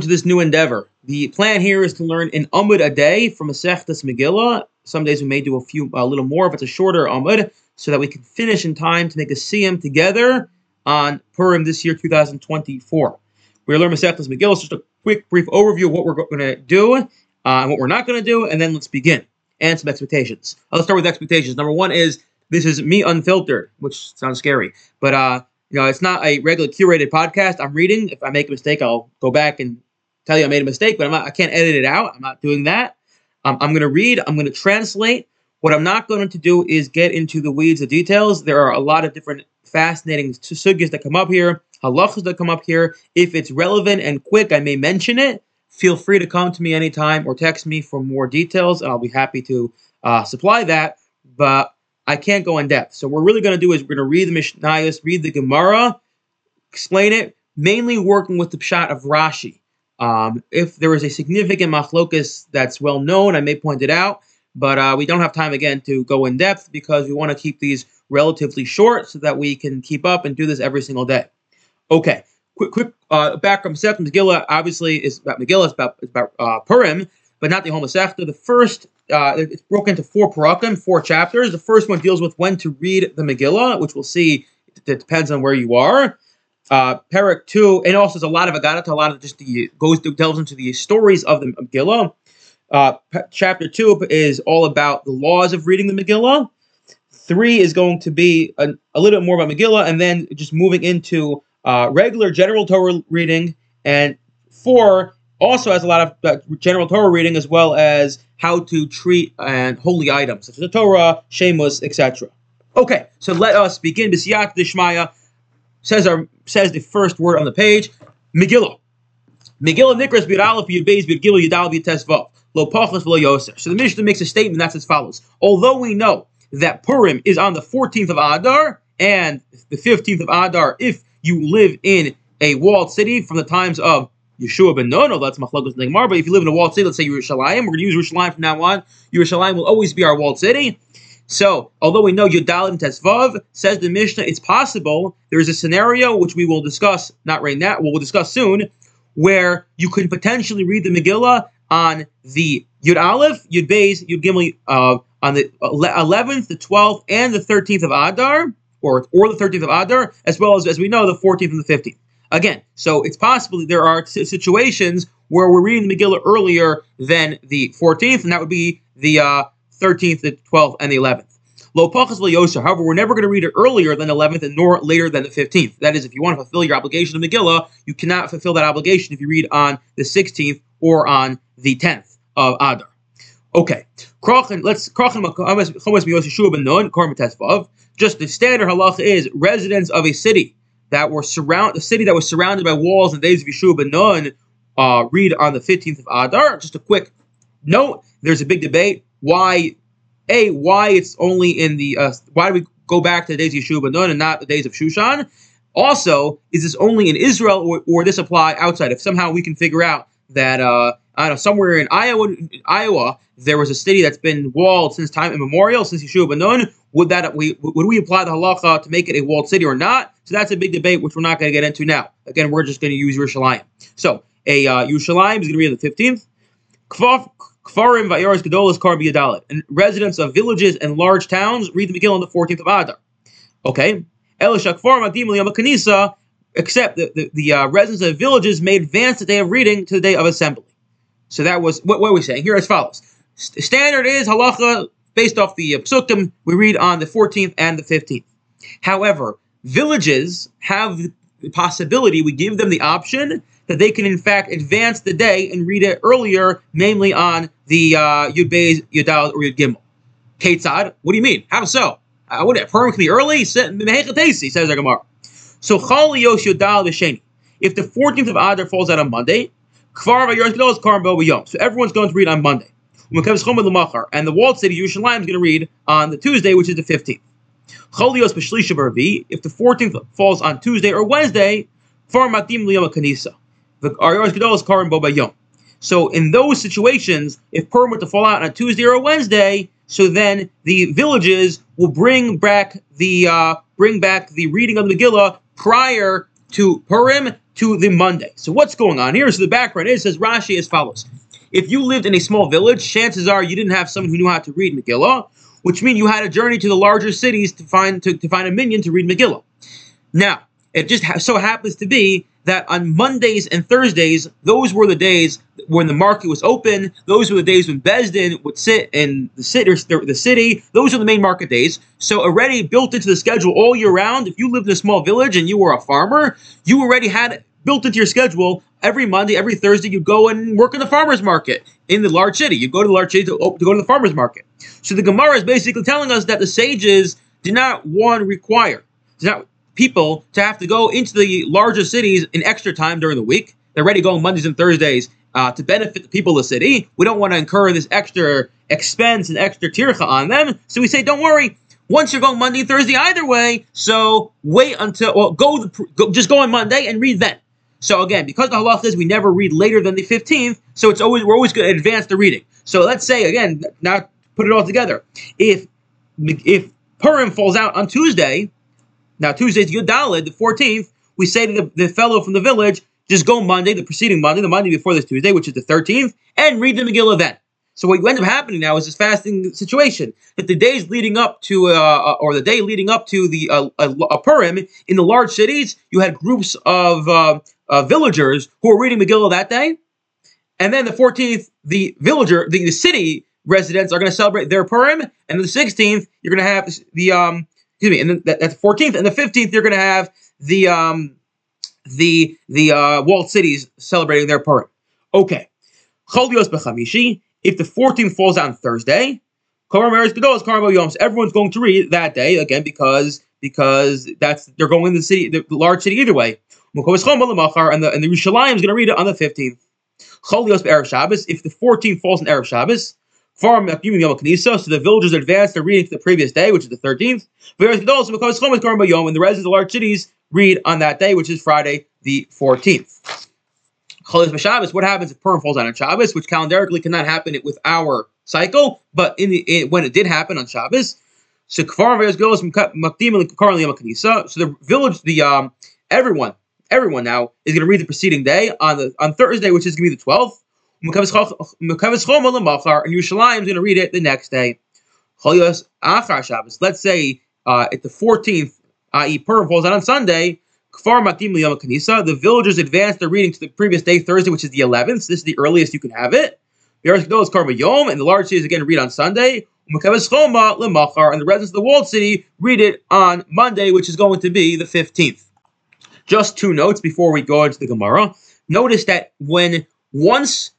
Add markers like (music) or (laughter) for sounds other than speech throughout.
to this new endeavor. The plan here is to learn an Amud a day from Masechtas Megillah. Some days we may do a few, a little more if it's a shorter Amud, so that we can finish in time to make a Siyam together on Purim this year, 2024. We're learning Masechtas Megillah. Just a quick, brief overview of what we're going to do uh, and what we're not going to do, and then let's begin. And some expectations. I'll start with expectations. Number one is this is me unfiltered, which sounds scary, but uh, you know, it's not a regular curated podcast. I'm reading. If I make a mistake, I'll go back and tell you I made a mistake, but I'm not, I can't edit it out. I'm not doing that. Um, I'm going to read. I'm going to translate. What I'm not going to do is get into the weeds of details. There are a lot of different fascinating sugyas that come up here, halachas that come up here. If it's relevant and quick, I may mention it. Feel free to come to me anytime or text me for more details, and I'll be happy to uh, supply that. But I can't go in depth. So what we're really going to do is we're going to read the Mishnayos, read the Gemara, explain it, mainly working with the pshat of Rashi. Um, if there is a significant machlokus that's well known, I may point it out, but uh, we don't have time again to go in depth because we want to keep these relatively short so that we can keep up and do this every single day. Okay, quick, quick uh, background. Second Megillah obviously is about Megillah, it's about, it's about uh, Purim, but not the Homo The first uh, it's broken into four parakim, four chapters. The first one deals with when to read the Megillah, which we'll see. It depends on where you are. Uh, Parak two, and also there's a lot of Agadah, a lot of just the goes delves into the stories of the Megillah. Uh, chapter two is all about the laws of reading the Megillah. Three is going to be a, a little bit more about Megillah, and then just moving into uh, regular general Torah reading. And four also has a lot of uh, general Torah reading as well as how to treat and holy items such as the Torah, Shemos, etc. Okay, so let us begin. B'siyat Dishmaya says our says the first word on the page. Megillah. Megillah Nikras Bir Aleph Yud Beis Tesvav Lo Pachas Lo Yoser. So the Mishnah makes a statement that's as follows. Although we know that Purim is on the 14th of Adar and the 15th of Adar, if you live in a walled city from the times of Yeshua ben Nono, that's Machlokos Negmar. But if you live in a walled city, let's say Yerushalayim, we're going to use Yerushalayim from now on. Yerushalayim will always be our walled city. So, although we know Yudal and Tesvav, says the Mishnah, it's possible there is a scenario which we will discuss, not right now, we'll discuss soon, where you could potentially read the Megillah on the Yud Aleph, Yud Beis, Yud Gimel, uh, on the 11th, the 12th, and the 13th of Adar, or, or the 13th of Adar, as well as, as we know, the 14th and the 15th. Again, so it's possible there are situations where we're reading the Megillah earlier than the 14th, and that would be the uh, 13th, the 12th, and the 11th. Lo pachas yosha. However, we're never going to read it earlier than the 11th and nor later than the 15th. That is, if you want to fulfill your obligation of Megillah, you cannot fulfill that obligation if you read on the 16th or on the 10th of Adar. Okay, Krochin, let's Just the standard halacha is residents of a city that were surround the city that was surrounded by walls in the days of Yeshua ben Nun, uh, read on the 15th of Adar. Just a quick note, there's a big debate why a why it's only in the uh, why do we go back to the days of Yeshua and not the days of Shushan? Also, is this only in Israel or, or this apply outside? If somehow we can figure out that uh, I don't know somewhere in Iowa, Iowa there was a city that's been walled since time immemorial, since Yeshua Nun, would that we would we apply the halacha to make it a walled city or not? So that's a big debate, which we're not going to get into now. Again, we're just going to use Yerushalayim. So a uh, Yerushalayim is going to be on the fifteenth. Kfarim Vayoris Gedolas Yadalit. And residents of villages and large towns read the Megillah on the 14th of Adar. Okay. Elishak Farim Adim Kanisa, except the, the, the uh, residents of villages may advance the day of reading to the day of assembly. So that was what, what are we saying? Here as follows. Standard is halacha based off the uh, psukim we read on the 14th and the 15th. However, villages have the possibility, we give them the option that they can in fact advance the day and read it earlier, namely on the uh, Yud Beis, Yudal, or Yud Gimel. Ketzad, what do you mean? How so? Uh, what, Purim can be early? Says the. So Chal Yosh Yudal V'Sheni. If the 14th of Adar falls out on Monday, Kvar is So everyone's going to read on Monday. And the walled city, Yerushalayim, is going to read on the Tuesday, which is the 15th. Cholios b'shlisha If the 14th falls on Tuesday or Wednesday, far matim liyom kanisa. So in those situations, if Purim were to fall out on a Tuesday or a Wednesday, so then the villages will bring back the uh, bring back the reading of the Megillah prior to Purim to the Monday. So what's going on here? So the background is, says Rashi as follows. If you lived in a small village, chances are you didn't have someone who knew how to read Megillah, which means you had a journey to the larger cities to find to, to find a minyan to read Megillah. Now, it just ha- so happens to be that on Mondays and Thursdays, those were the days when the market was open. Those were the days when Besdin would sit in the city, the city. Those are the main market days. So already built into the schedule all year round. If you lived in a small village and you were a farmer, you already had built into your schedule every Monday, every Thursday. You go and work in the farmers market in the large city. You go to the large city to, to go to the farmers market. So the Gemara is basically telling us that the sages did not one require, did not people to have to go into the larger cities in extra time during the week. They're already going Mondays and Thursdays uh, to benefit the people of the city. We don't want to incur this extra expense and extra tircha on them. So we say, don't worry. Once you're going Monday Thursday either way, so wait until, well, go, go just go on Monday and read then. So again, because the halach says we never read later than the 15th, so it's always we're always going to advance the reading. So let's say again, now put it all together. If if Purim falls out on Tuesday, now, Tuesday's Yud Daled, the 14th, we say to the, the fellow from the village, just go Monday, the preceding Monday, the Monday before this Tuesday, which is the 13th, and read the Megillah then. So what ends up happening now is this fasting situation that the days leading up to, uh, uh or the day leading up to the uh, a, a Purim in the large cities, you had groups of uh, uh, villagers who were reading Megillah that day, and then the 14th, the villager, the, the city residents are going to celebrate their Purim, and the 16th, you're going to have the um, excuse me, and then that, that's the 14th, and the 15th you're going to have the um the the uh, walled cities celebrating their Purim. Okay, Cholios b'chamishi. If the 14th falls on Thursday, everyone's going to read that day again because because that's they're going in the city, the large city either way. And the and the Rishalayim is going to read it on the 15th. Cholios b'erev Shabbos. If the 14th falls on erev Shabbos, Farm so the villagers advance their reading to the previous day, which is the 13th. And the residents of the large cities read on that day, which is Friday the 14th. Shabbos, what happens if Purim falls on Shabbos, which calendarically cannot happen with our cycle, but in the when it did happen on Shabbos, so from So the village, the um, everyone, everyone now is going to read the preceding day on the on Thursday, which is going to be the 12th. Mekavis Choma Lemachar, and Yerushalayim is going to read it the next day. Let's say uh, at the 14th, i.e., Purim falls out on Sunday. Kfar Matim Liyam Kanisa. The villagers advance their reading to the previous day, Thursday, which is the 11th. This is the earliest you can have it. Yeros Karma Yom, and the large cities again read on Sunday. Mekavis Choma Lemachar, and the residents of the walled city read it on Monday, which is going to be the 15th. Just two notes before we go into the Gemara. Notice that when once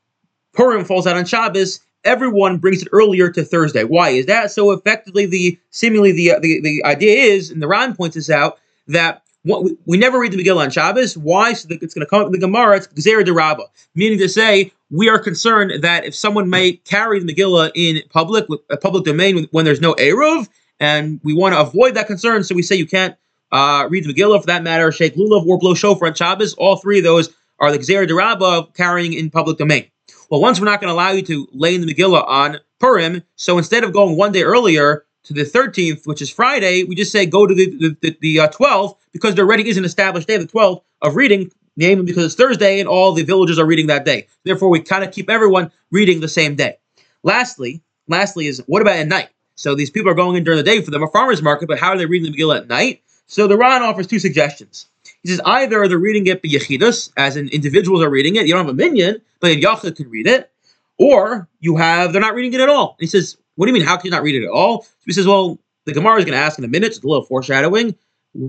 Purim falls out on Shabbos, everyone brings it earlier to Thursday. Why is that? So effectively, the seemingly the uh, the, the idea is, and the Ran points this out, that what, we, we never read the Megillah on Shabbos. Why? So that it's going to come up in the Gemara. It's Gzer de Rabba, meaning to say we are concerned that if someone may carry the Megillah in public, with a public domain, when there's no eruv, and we want to avoid that concern, so we say you can't uh, read the Megillah for that matter, shake lulav or blow shofar on Shabbos. All three of those are the Gzer de Rabba carrying in public domain. Well, once we're not going to allow you to lay in the Megillah on Purim, so instead of going one day earlier to the 13th, which is Friday, we just say go to the, the, the, uh, 12th because there already is an established day, the 12th, of reading, namely because it's Thursday and all the villagers are reading that day. Therefore, we kind of keep everyone reading the same day. Lastly, lastly is what about at night? So these people are going in during the day for the farmer's market, but how are they reading the Megillah at night? So the Ran offers two suggestions. He says either they're reading it b'yechidus, as in individuals are reading it. You don't have a minyan, but a yachid can read it, or you have they're not reading it at all. And he says, "What do you mean? How can you not read it at all?" So he says, "Well, the Gemara is going to ask in a minute. It's a little foreshadowing.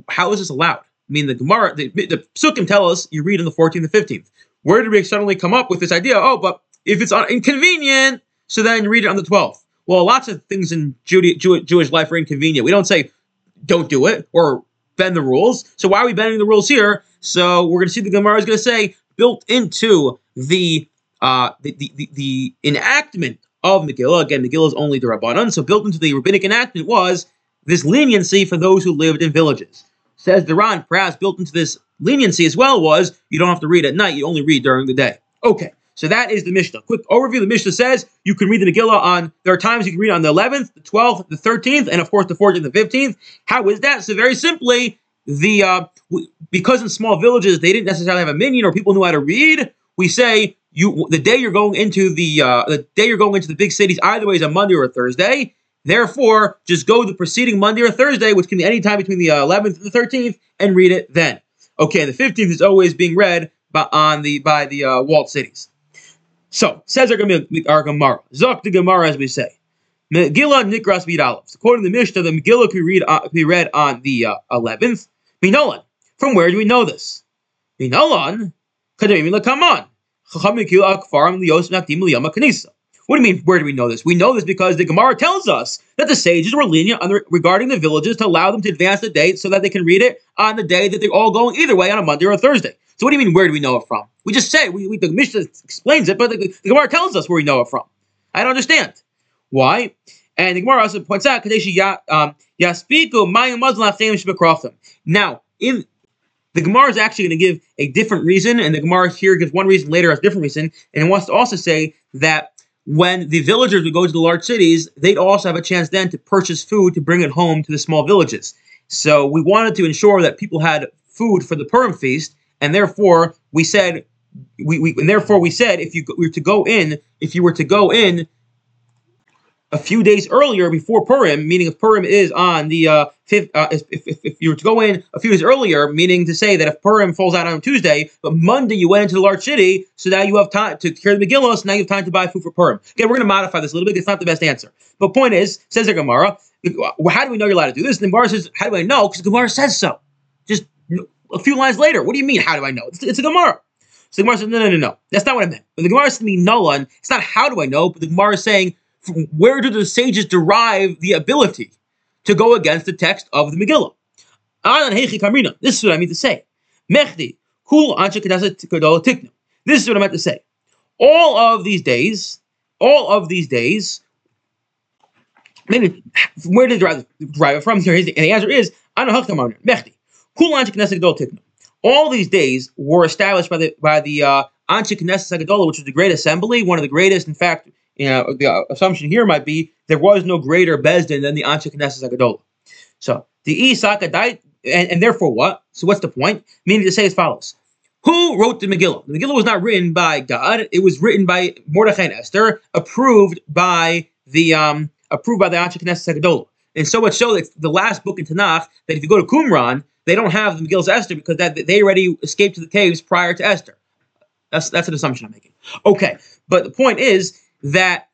How is this allowed? I mean, the Gemara, the, the tell us you read in the 14th and 15th. Where did we suddenly come up with this idea? Oh, but if it's inconvenient, so then you read it on the 12th. Well, lots of things in Jew- Jewish life are inconvenient. We don't say don't do it or bend the rules. So why are we bending the rules here? So we're going to see the Gemara is going to say built into the uh, the, the, the, the enactment of Megillah. Again, Megillah is only the Rabbanon. So built into the rabbinic enactment was this leniency for those who lived in villages. Says the Ran, perhaps built into this leniency as well was you don't have to read at night, you only read during the day. Okay, so that is the Mishnah. Quick overview. The Mishnah says you can read the Megillah on, there are times you can read on the 11th, the 12th, the 13th, and of course the 14th and 15th. How is that? So very simply, the uh, because in small villages they didn't necessarily have a minyan or people knew how to read. We say you the day you're going into the uh, the day you're going into the big cities either way is a Monday or a Thursday. Therefore, just go the preceding Monday or Thursday, which can be any time between the 11th and the 13th, and read it then. Okay, the 15th is always being read by, on the by the uh, walled cities. So says our, our Gemara, Zok the Gemara, as we say. Megillah Nikras Bid According to the Mishnah, the Megillah could read uh, be read on the uh, 11th. Minolan. From where do we know this? Minolan. Kadamim Lakaman. What do you mean, where do we know this? We know this because the Gemara tells us that the sages were lenient the, regarding the villages to allow them to advance the date so that they can read it on the day that they're all going either way on a Monday or a Thursday. So what do you mean, where do we know it from? We just say, we, we the Mishnah explains it, but the, the Gemara tells us where we know it from. I don't understand. Why? And the Gemara also points out, um, Now, in the Gemara is actually going to give a different reason, and the Gemara here gives one reason, later has a different reason, and it wants to also say that when the villagers would go to the large cities, they'd also have a chance then to purchase food to bring it home to the small villages. So we wanted to ensure that people had food for the Purim feast, and therefore we said we, we and therefore we said if you were to go in, if you were to go in a few days earlier before Purim, meaning if Purim is on the uh, fifth, uh, if, if, if, you were to go in a few days earlier, meaning to say that if Purim falls out on Tuesday, but Monday you went into the large city, so now you have time to carry the Megillah, so now you have time to buy food for Purim. Okay, we're going to modify this a little bit. It's not the best answer. But point is, says the Gemara, how do we know you're allowed to do this? And the Gemara says, how do I know? Because the Gemara says so. Just a few lines later. What do you mean, how do I know? It's, it's a Gemara. So the Gemara says, no, no, no, no. That's not what I meant. But the Gemara is to me null, it's not how do I know, but the Gemara is saying, where do the sages derive the ability to go against the text of the Megillah? This is what I mean to say. This is what I meant to say. All of these days, all of these days, maybe where did it derive it from? Here, and the answer is all these days were established by the by the uh, Knesset Agadola, which was the great assembly, one of the greatest, in fact, you know, the assumption here might be there was no greater Bezdin than the Anshe Knesset Agadola. So the Isaka died, and, and therefore what? So what's the point? Meaning to say as follows. Who wrote the Megillah? The Megillah was not written by God. It was written by Mordechai and Esther, approved by the um, approved by the Anshe Knesset Agadola. And so much so that the last book in Tanakh, that if you go to Qumran, they don't have the Megillah's Esther because that they already escaped to the caves prior to Esther. That's that's an assumption I'm making. Okay, but the point is that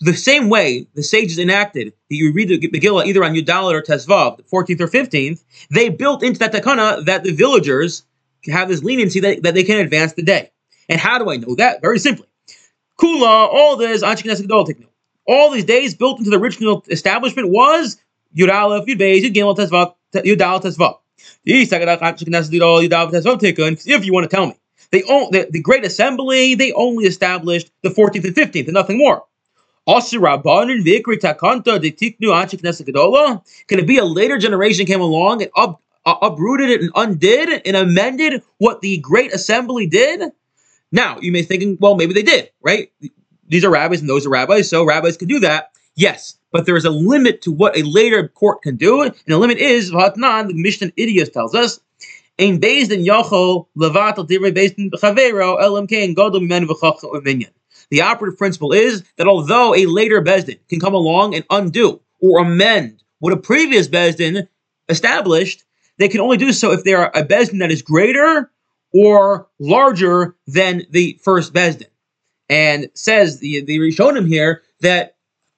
the same way the sages enacted that you read the Megillah either on Yudalit or Tesvav, the 14th or 15th, they built into that takana that the villagers have this leniency that, that they can advance the day. And how do I know that? Very simply. Kula, all this, all these days built into the original establishment was Yud Aleph, Yud Beis, Yud Gimel, Tesvav, Yudal, Tesvav. If you want to tell me. They own the, the Great Assembly, they only established the 14th and 15th and nothing more. Can it be a later generation came along and up, uh, uprooted it and undid and amended what the Great Assembly did? Now, you may think, well, maybe they did, right? These are rabbis and those are rabbis, so rabbis can do that. Yes, but there is a limit to what a later court can do, and the limit is, the Mishnah Eduyos tells us, Ein Bezdin Yochol Levatal Divrei Bezdin B'Chavero Elam Kein Godel Mimen V'Chachel Uminyan. The operative principle is that although a later Bezdin can come along and undo or amend what a previous Bezdin established, they can only do so if they are a Bezdin that is greater or larger than the first Bezdin. And says the, the Rishonim here that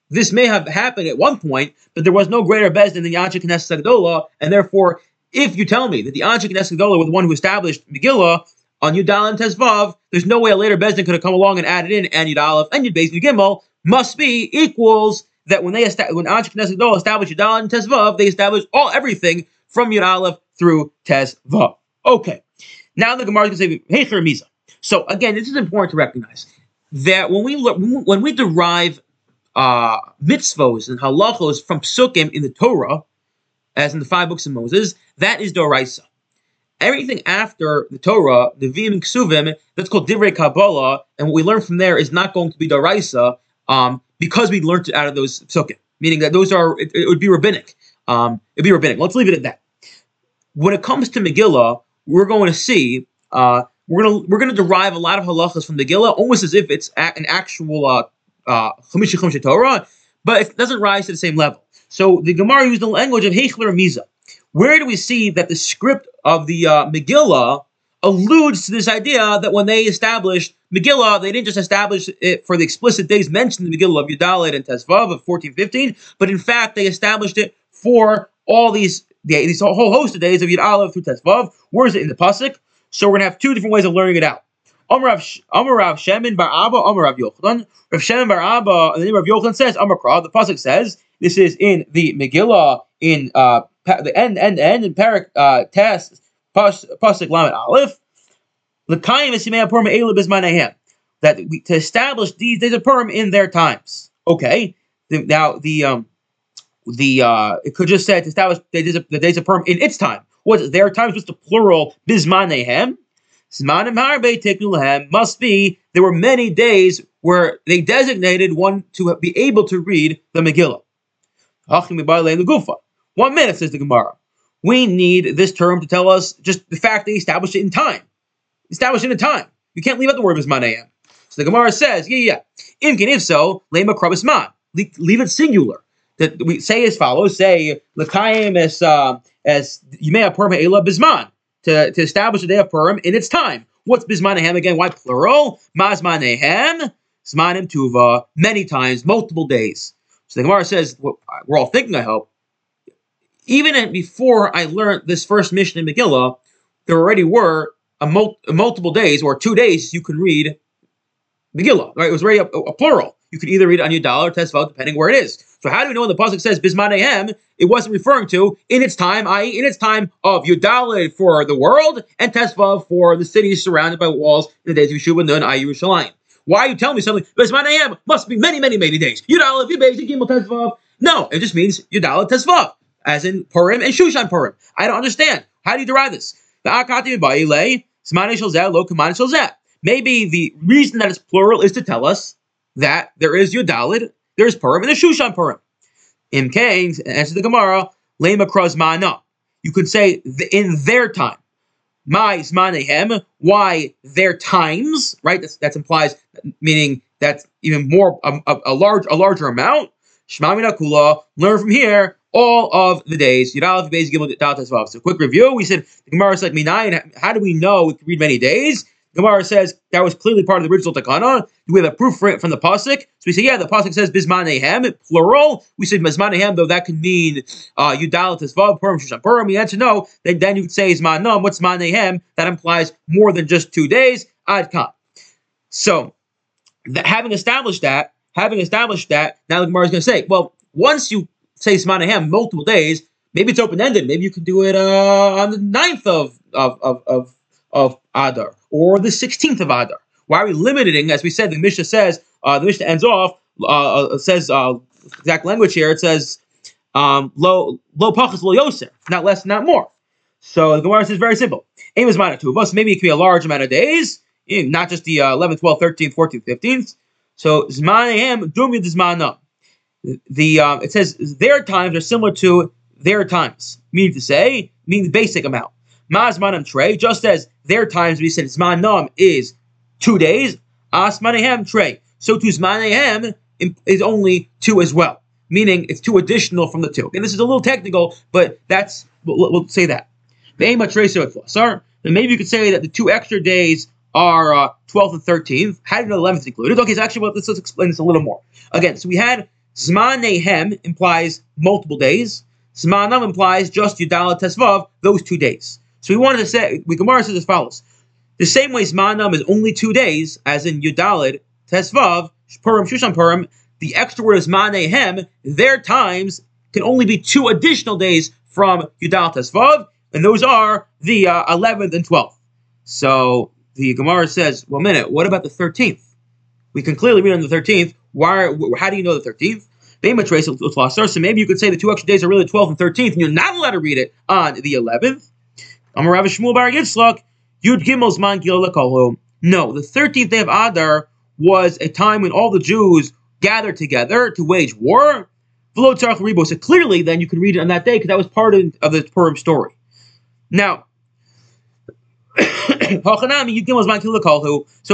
this may have happened at one point, but there was no greater Bezdin than Yansha Knesset and therefore if you tell me that the Anshe Knesset Gedolah were the one who established Megillah on Yudal and Tezvav, there's no way a later Bezdin could have come along and added in and Yud Aleph and Yud Beis Gimel must be equals that when they esta- when Knesset Gedolah established Yudal and Tezvav, they established all everything from Yud Aleph through Tezvav. Okay, now the Gemara is going to say Hecher Misa. So again, this is important to recognize that when we look, when we derive uh, mitzvos and halachos from psukim in the Torah, as in the five books of Moses, that is Doraisa. Everything after the Torah, the Vim Ksuvim, that's called Divrei Kabbalah, and what we learn from there is not going to be Doraisa um, because we learned it out of those psukim, meaning that those are, it, it would be rabbinic. Um, it'd be rabbinic. Let's leave it at that. when it comes to Megillah, we're going to see uh, we're gonna we're gonna derive a lot of halachas from Megillah, almost as if it's an actual uh, uh, Torah, but it doesn't rise to the same level. So the Gemara used the language of Heichler Miza. Where do we see that the script of the uh, Megillah alludes to this idea that when they established Megillah, they didn't just establish it for the explicit days mentioned in the Megillah of Yudalit and Tesvav of 1415, but in fact they established it for all these these whole host of days of Yud Aleph through Tesvav. Where is it in the pasuk? So we're gonna have two different ways of learning it out. Amar Rav Shimon Bar Abba, Amar Rav Yochanan. Rav Shimon Bar Abba, the name of Yochanan says Amakra. The pasuk says this is in the Megillah in uh, the end end end in Parak uh, Tes pasuk Lamed Aleph. L'kayim esimei purim elu bismanahem. That we, to establish these days of Purim in their times. Okay. The, now the um the uh it could just say to establish the days of, the days of Purim in its time. What's their times? What's the plural bismanehem? Zmanim harbe teknulahem must be there were many days where they designated one to be able to read the Megillah. One minute, says the Gemara. We need this term to tell us just the fact they established it in time. Established it in time. You can't leave out the word bismanayim. So the Gemara says, yeah, yeah. Imkin, if so, lema krabisman. Leave it singular. That we say as follows: say lekayim as uh, as yimei purim ela bisman to to establish the day of Purim in its time. What's bismanahem again? Why plural? Mazmanehem, zmanim tuva, many times, multiple days. So the Gemara says, well, we're all thinking, I hope. Even before I learned this first mission in Megillah, there already were a, mul- multiple days or two days you could read Megillah. Right? It was already a, a, plural. You could either read it on Yudal or Tesvav, depending where it is. So how do we know when the pasuk says Bismanehem? It wasn't referring to in its time, i.e., in its time of Yudal for the world and Tesvav for the cities surrounded by walls in the days of Yeshua Nun, i.e., Yerushalayim. Why are you telling me something? Must be many, many, many days. No, it just means Yudal, Tesvav, as in Purim and Shushan Purim. I don't understand. How do you derive this? Maybe the reason that it's plural is to tell us that there is Yudalid, there's Purim, and there's Shushan Purim. In Imkain, answer the Gemara, Lema Krozmana. You could say in their time. My Zmanehem, why their times, right? That's, that implies, meaning that's even more, a, a, a large, a larger amount. Shmamina Kula, learn from here all of the days. So, quick review. We said the Gemara is like Minayin. How do we know we can read many days? Gemara says that was clearly part of the original takana. Do we have a proof for it from the pasuk? So we say, yeah, the pasuk says bismanehem, plural. We say bismanehem, though that could mean uh, yudal tesvav purim shushan purim. We answer no. Then then you'd say ismanam. What's manehem? That implies more than just two days. Ad kan. So, having established that, having established that, now the Gemara is going to say, well, once you say ismanehem multiple days, maybe it's open ended. Maybe you can do it uh, on the 9th of of of, of of Adar or the 16th of Adar. Why are we limiting? As we said, the Mishnah says, uh, the Mishnah ends off, uh, uh says, uh, exact language here, it says, um, lo, lo pachas lo yoser, not less, not more. So the Gemara says very simple. Aim is minor two of us. Maybe it could be a large amount of days, not just the uh, 11th, 12th, 13th, 14th, 15th. So zmanehim dumi. The uh, it says their times are similar to their times, meaning to say, meaning the basic amount. Mazmanam Trey, just as their times we said Zmanam is two days, Asmanehem Trey. So to Zmanehem is only two as well, meaning it's two additional from the two. And this is a little technical, but that's, we'll, we'll say that. Sir, then maybe you could say that the two extra days are uh, 12th and 13th. How do you know the 11th included? Okay, so actually, well, let's, let's explain this a little more. Again, so we had Zmanehem implies multiple days. Zmanam implies just Yudala Tesvav, those two days. So we wanted to say, we Gemara says as follows. The same way Zmanam is only two days, as in Yudalid, Tesvav, Purim, Shushan Purim, the extra word is Manehem, their times can only be two additional days from Yudal Tesvav, and those are the uh, 11th and 12th. So the Gemara says, well, minute, what about the 13th? We can clearly read on the 13th. Why? How do you know the 13th? So maybe you could say the two extra days are really 12th and 13th, and you're not allowed to read it on the 11th. Bar Yitzchak, No, the 13th day of Adar was a time when all the Jews gathered together to wage war. So clearly, then you can read it on that day because that was part of, the Purim story. Now, (coughs) so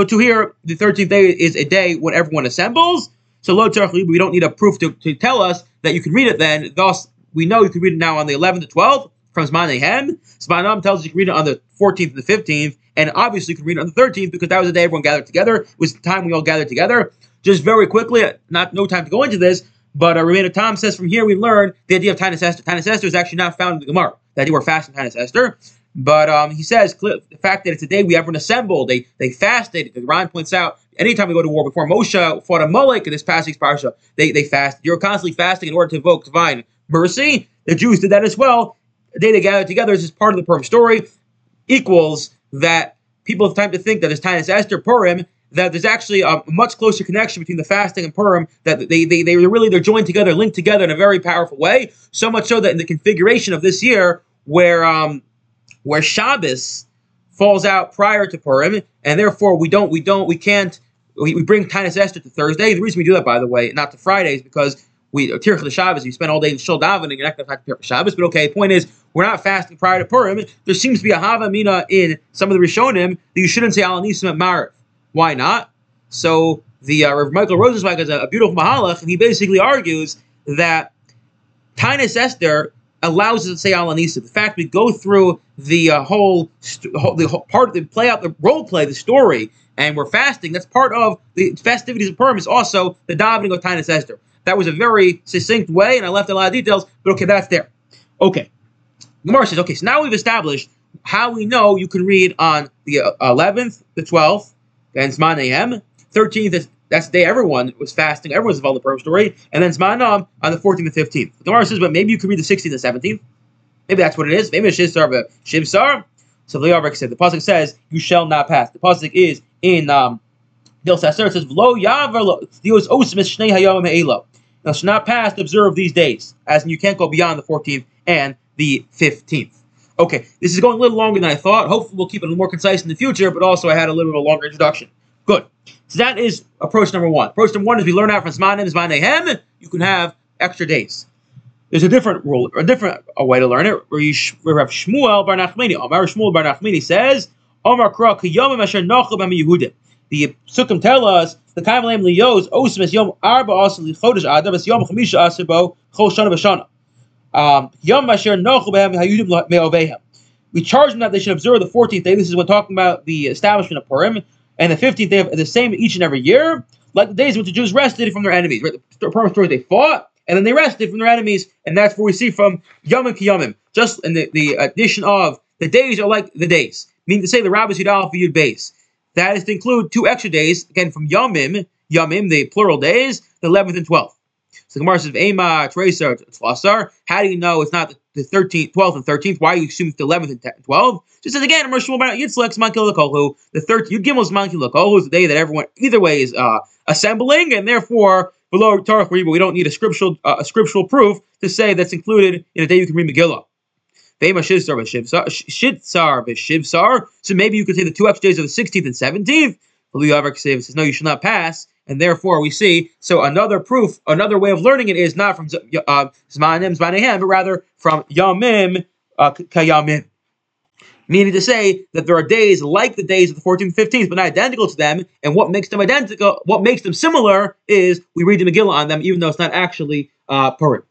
to here, the 13th day is a day when everyone assembles. So we don't need a proof to, to tell us that you can read it then. Thus, we know you can read it now on the 11th to 12th from Zmanehem. Zmanam tells us you can read it on the 14th and the 15th. And obviously, you can read it on the 13th because that was the day everyone gathered together. It was the time we all gathered together. Just very quickly, not no time to go into this, but uh, Rabbeinu Tam says from here we learn the idea of Tanis Esther. Tanis Esther is actually not found in the Gemara. The idea we're fasting Tanis Esther. But um, he says the fact that it's a day we everyone assembled, they they fasted. Ran points out anytime we go to war before Moshe fought Amalek in this passage parsha, they they fasted. You're constantly fasting in order to invoke divine mercy. The Jews did that as well. They gathered together is just part of the Purim story. Equals that people have time to think that it's Tanis Esther Purim that there's actually a much closer connection between the fasting and Purim, that they, they, they really, they're joined together, linked together in a very powerful way. So much so that in the configuration of this year, where, um, where Shabbos falls out prior to Purim, and therefore we don't, we don't, we can't, we, we bring Tanis Esther to Thursday. The reason we do that, by the way, not to Fridays, because we Tirch the Shabbos, you spend all day in Shul davening, you're not going to have to Shabbos. But okay, point is, we're not fasting prior to Purim. There seems to be a Hava Mina in some of the Rishonim that you shouldn't say Al Nisim at Mariv. Why not? So the uh, Rav Michael Rosenzweig has a, a, beautiful mahalach, and he basically argues that Tainus Esther allows us to say Al Anisa. The fact we go through the uh, whole, st- the whole part, the play out the role play, the story, and we're fasting. That's part of the festivities of Purim. Is also the davening of Tainus Esther. That was a very succinct way, and I left a lot of details, but okay, that's there. Okay. Gemara says, okay, so now we've established how we know you can read on the 11th, uh, the 12th, then Zman AM. 13th is that's the day everyone was fasting. Everyone was involved in the Purim story. And then Zmanam on the 14th and 15th. The Gemara says, but maybe you could read the 16th and 17th. Maybe that's what it is. Maybe it's Shivsar, but Shivsar. So the Yarvik said, the Pasuk says, you shall not pass. The Pasuk is in um, Dil Sasser. It says, V'lo yavar Dios osmis shnei hayom me'elo. Shall not pass to observe these days, as in you can't go beyond the 14th and the 15th. Okay, this is going a little longer than I thought. Hopefully, we'll keep it more concise in the future, but also I had a little bit of a longer introduction. Good. So that is approach number one. Approach number one is we learn out from Zmanim, Zmanehem, you can have extra days. There's a different rule, a different a way to learn it, where you Shmuel Bar Nachmani. Omar Shmuel Bar Nachmani says, Omar Kra Kiyomim Asher Yehudim. The Sukkim tell us the Kaimalim Liyos Osmes Yom Arba Asr Chodesh Adam Yom Chamisha Asr Bo Chol Shana B'Shana. Um, Yom Asher Nochel Behem Hayudim Me'ovehem. We charge them that they should observe the 14th day. This is when talking about the establishment of Purim. And the 15th day of the same each and every year, like the days when the Jews rested from their enemies. Right? The Purim story, they fought, and then they rested from their enemies. And that's where we see from Yom and. Just in the, the addition of the days are like the days. Meaning to say the rabbis Yud Aleph Yud base. That is to include two extra days, again from Yomim, Yomim, the plural days, the 11th and 12th. So the Gemara says, Ema, Tracer, Tlasar. How do you know it's not the 13th, 12th, and 13th? Why you assume it's the 11th and 12th? Just says again, Mershul Yitzlek, Zmankil Lakolhu. The 13th, Yud Gimel Zmankil Lakolhu is the day that everyone, either way, is uh, assembling, and therefore, below Tarach we don't need a scriptural, uh, a scriptural proof to say that's included in a day you can read Megillah. Vema Shivsar Shivsar. So maybe you could say the two extra days of the 16th and 17th. But says, no, you should not pass and therefore we see so another proof, another way of learning it is not from uh, Zmanim Zmanehem, but rather from Yamim uh, Kayamim. Meaning to say that there are days like the days of the 14th and 15th, but not identical to them. And what makes them identical, what makes them similar, is we read the Megillah on them, even though it's not actually uh, Purim.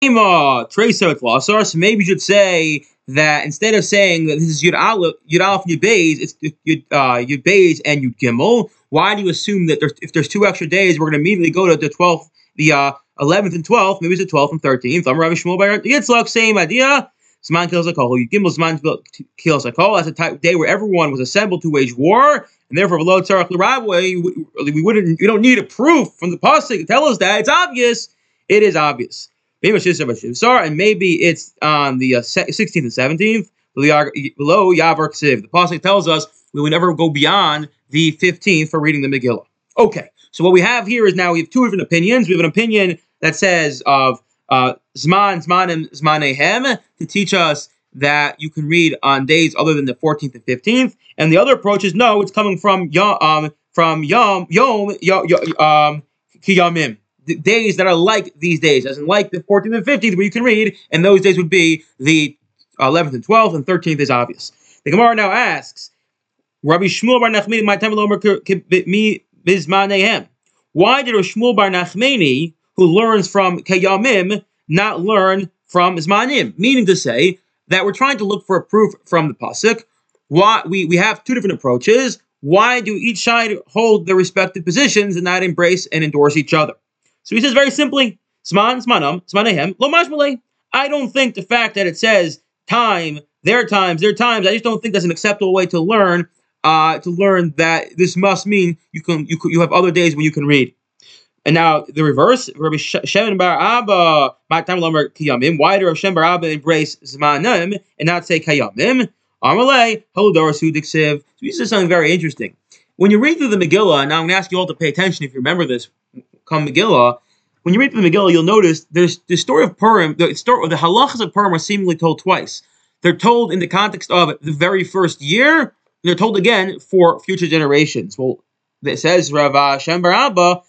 So maybe you should say that instead of saying that this is Yud Aleph, Yud Aleph Yud Beis, it's Yud, uh, Yud Beis and Yud Gimel. Why do you assume that there's, if there's two extra days, we're going to immediately go to the 12th, the uh, 11th and 12th, maybe it's the 12th and 13th. I'm Rabbi Shmuel Bar Yitzchak, same idea. Zman kills a call. Yud Gimel Zman kills a call. That's a type day where everyone was assembled to wage war, and therefore below Tzarech L'Rabwe, we wouldn't, we don't need a proof from the pasuk to tell us that. It's obvious. It is obvious. And maybe it's on the uh, 16th and 17th. Below Yavar Ksiv. The pasuk tells us we would never go beyond the 15th for reading the Megillah. Okay, so what we have here is now we have two different opinions. We have an opinion that says of uh, Zman, Zmanim, Zmanehem to teach us that you can read on days other than the 14th and 15th. And the other approach is no, it's coming from Yom, um, from Yom, Yom, Yom, um, Kiyamim. Days that are like these days, as in like the 14th and 15th, where you can read, and those days would be the 11th and 12th, and 13th is obvious. The Gemara now asks, Rabbi Shmuel bar Nachmani, my time bizmanehem. Why did Shmuel bar Nachmani, who learns from Kayamim, not learn from Zmanim? Meaning to say that we're trying to look for a proof from the pasuk. Why we, we have two different approaches. Why do each side hold their respective positions and not embrace and endorse each other? So he says very simply, Zman, Zmanam, Zmanehem, Lo Mashmale. I don't think the fact that it says time, their times, their times, I just don't think that's an acceptable way to learn uh, to learn that this must mean you can you you have other days when you can read. And now the reverse, Rabbi Shimon Bar Abba, Matam Lamer Kiyamim. Why do Rabbi Shimon Bar Abba embrace Zmanim and not say Kiyamim? Amalei Holodor Sudiksiv. So this is something very interesting. When you read through the Megillah, and I'm going to ask you all to pay attention if you remember this, come Megillah. When you read the Megillah, you'll notice there's the story of Purim. The story, the halachas of Purim are seemingly told twice. They're told in the context of the very first year and they're told again for future generations. Well, it says Rav Shem Abba,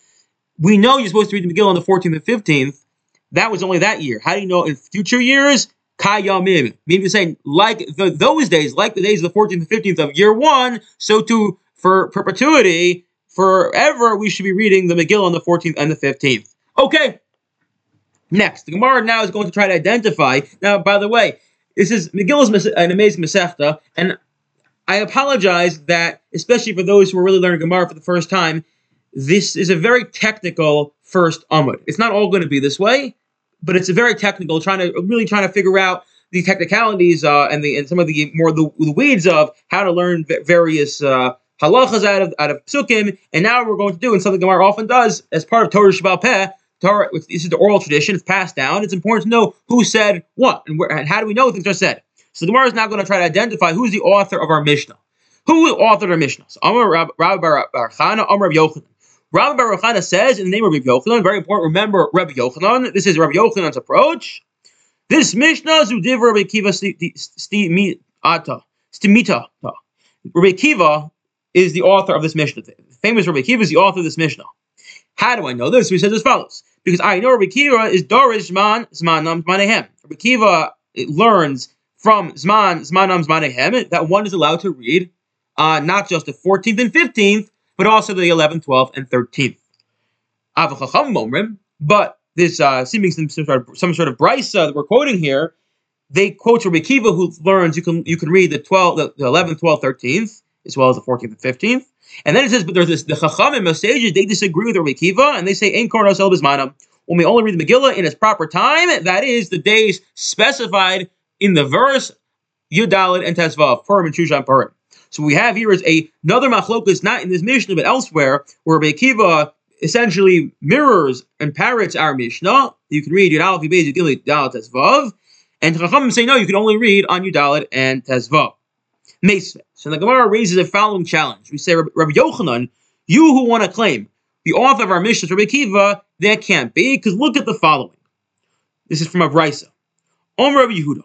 we know you're supposed to read the Megillah on the 14th and 15th. That was only that year. How do you know in future years? Kayamim. Meaning saying, like the, those days, like the days of the 14th and 15th of year one, so too for perpetuity, forever, we should be reading the Megillah on the 14th and the 15th. Okay. Next, the Gemara now is going to try to identify. Now, by the way, this is Megillah's an amazing Masechta, and I apologize that, especially for those who are really learning Gemara for the first time, this is a very technical first Amud. It's not all going to be this way, but it's a very technical, trying to really trying to figure out the technicalities uh, and the and some of the more the, the weeds of how to learn various uh, halachas out of out of psukim. And now we're going to do, and something Gemara often does as part of Torah Shabbat Peh. Torah, this is the oral tradition. It's passed down. It's important to know who said what and where and how do we know things are said. So the Gemara is now going to try to identify who's the author of our Mishnah. Who authored our Mishnah? So Amar Rabbi Bar Chana, Amar Rabbi Yochanan. Rabbi Bar says in the name of Rabbi Yochanan, very important, remember Rabbi Yochanan, this is Rabbi Yochanan's approach. This Mishnah Zudiv Rabbi Kiva. Stimita. Rabbi Kiva is the author of this Mishnah. The famous Rabbi Kiva is the author of this Mishnah. How do I know this? So he says as follows. Because I know Rabbi Kiva is Dorish Man Zmanam Zmanehem. Rabbi Kiva learns from Zman, Zmanam, Zmanehem, that one is allowed to read uh, not just the 14th and 15th, but also the 11th, 12th, and 13th. But this uh, seeming some, some, sort of, some sort of brisa that we're quoting here, they quote Rabbi Kiva, who learns you can you can read the 12th, the, the 11th, 12th, 13th, as well as the 14th and 15th. And then it says, but there's this the Chachamim, the sages, they disagree with Rabbi Kiva, and they say, Ain't Kornos El When we only read the Megillah in its proper time, that is the days specified in the verse Yudalid and Tesvav, Purim and Shushan Purim. So we have here is a, another machlokas, not in this Mishnah, but elsewhere, where Rabbi essentially mirrors and parrots our Mishnah. You can read Yudalid, Yudalid, Yudalid, Tesvav. And Chachamim say, no, you can only read on Yudalid and Tesvav. Mesve. So the Gemara raises a following challenge. We say, Rabbi Yochanan, you who want to claim the author of our Mishnah is Rabbi Akiva, that can't be, because look at the following. This is from Abraisa. Om Rabbi Yehuda.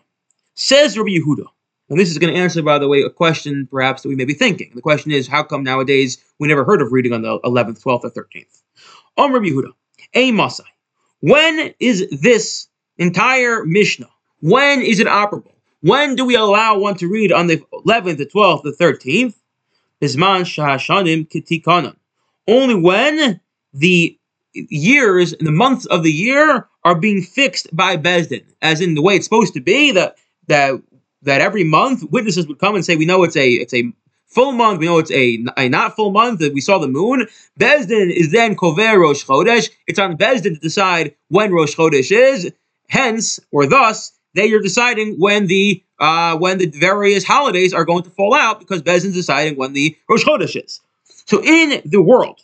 Says Rabbi Yehuda. And this is going to answer, by the way, a question perhaps that we may be thinking. The question is, how come nowadays we never heard of reading on the 11th, 12th, or 13th? Om Rabbi Yehuda. A Masai. When is this entire Mishnah? When is it operable? When do we allow one to read on the 11th, the 12th, the 13th? Bisman Shahashanim Kitikanan. Only when the years and the months of the year are being fixed by Besdin, as in the way it's supposed to be, that that that every month witnesses would come and say, "We know it's a it's a full month. We know it's a, a not full month. That we saw the moon." Besdin is then kover Rosh Chodesh. It's on Besdin to decide when Rosh Chodesh is. Hence, or thus, they are deciding when the uh, when the various holidays are going to fall out because Besdin's deciding when the Rosh Chodesh is. So, in the world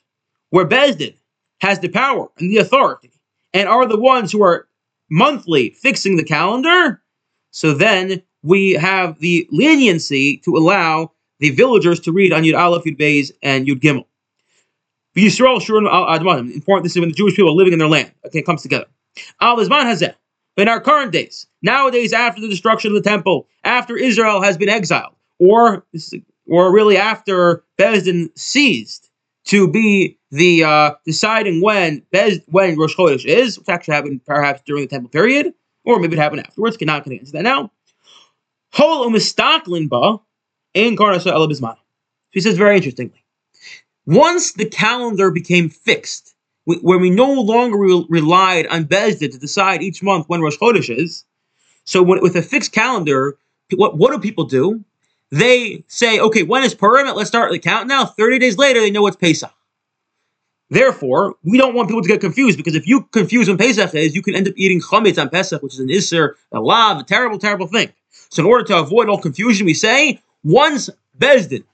where Besdin has the power and the authority and are the ones who are monthly fixing the calendar, so then we have the leniency to allow the villagers to read on Yud Aleph, Yud Beis, and Yud Gimel. Yisrael Shurim Admanim. Important. This is when the Jewish people are living in their land. Okay, it comes together. Al Hazeh. In our current days, nowadays, after the destruction of the temple, after Israel has been exiled, or or really after Bezdin ceased to be the uh, deciding when Bez, when Rosh Chodesh is, which actually happened perhaps during the temple period, or maybe it happened afterwards. Cannot get into that now. Hol umistaklin ba in karnasa elabizman. He says very interestingly. Once the calendar became fixed, where we no longer re- relied on Beis Din to decide each month when Rosh Chodesh is, so when, with a fixed calendar, what, what do people do? They say, okay, when is Purim? Let's start the count now. 30 days later, they know it's Pesach. Therefore, we don't want people to get confused because if you confuse when Pesach is, you can end up eating chametz on Pesach, which is an isser, a lav, a terrible, terrible thing. So in order to avoid all confusion, we say once Beis Din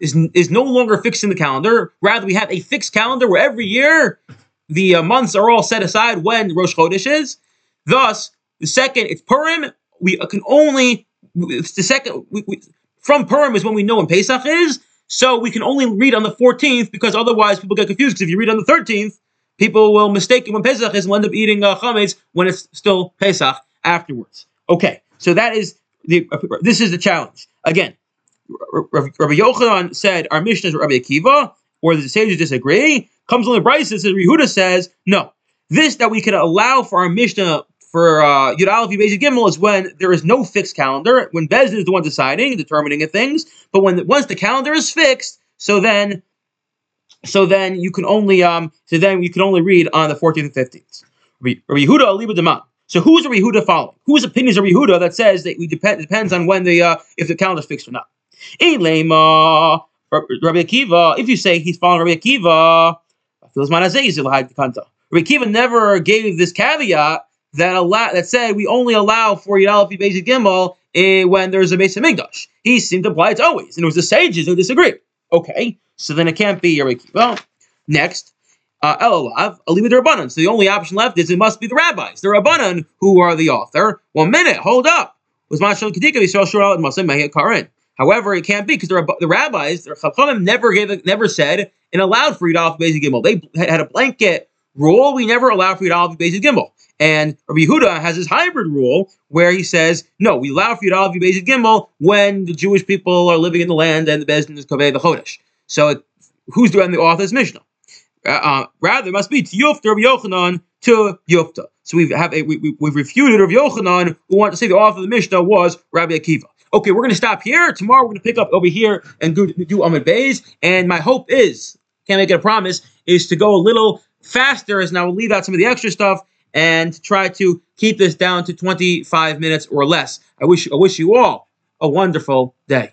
is, is no longer fixed in the calendar, rather we have a fixed calendar where every year the uh, months are all set aside when Rosh Chodesh is. Thus, the second it's Purim, we can only it's the second we, we, from Purim is when we know when Pesach is. So we can only read on the 14th because otherwise people get confused. Because if you read on the 13th, people will mistake when Pesach is and end up eating uh, chametz when it's still Pesach afterwards. Okay, so that is the uh, this is the challenge. Again, Rabbi Yochanan said our mission is Rabbi Akiva, or the sages disagree. Comes on the Bryce says Yehuda says no. This that we can allow for our Mishnah for uh, Yud Aleph Basic Gimel is when there is no fixed calendar, when Beis Din is the one deciding, determining of things. But when once the calendar is fixed, so then, so then you can only um, so then you can only read on the 14th and 15th. Rabbi Aliba Deman. So who's Rabbi Yehuda following? Whose opinion is Rabbi Yehuda that says that we depend depends on when the uh, if the calendar is fixed or not? Elema Rabbi Akiva. If you say he's following Rabbi Akiva, Rabbi Akiva never gave this caveat that allow that said we only allow for Yud Aleph Beis Gimel eh, when there's a Beis Hamikdash. He seemed to apply it always, and it was the sages who disagree. Okay, so then it can't be Yerei Well, next, uh, Elalav, Alima Rabbanan. So the only option left is it must be the rabbis, the Rabbanan, who are the author. One minute, hold up. Was Mashal Kedika Yisrael Shurel and Masim Karin. However, it can't be because the, rabbis, the Chachamim never gave, never said and allowed for Yud Aleph Beis Gimel. They had a blanket rule. We never allow for Yud Aleph Beis Gimel. And Rabbi Yehuda has his hybrid rule where he says, no, we allow for Yudal Bezid Gimel when the Jewish people are living in the land and the Beis Din is Kaveh the Chodesh. So it, who's doing the author's Mishnah? Uh, uh, rather, it must be to Yufta Rabbi Yochanan to Yufta. So we have a, we, we, we've refuted Rabbi Yochanan who wanted to say the author of the Mishnah was Rabbi Akiva. Okay, we're going to stop here. Tomorrow we're going to pick up over here and do, do Amud Beis. And my hope is, can't make it a promise, is to go a little faster as now we'll leave out some of the extra stuff and try to keep this down to 25 minutes or less. I wish I wish you all a wonderful day.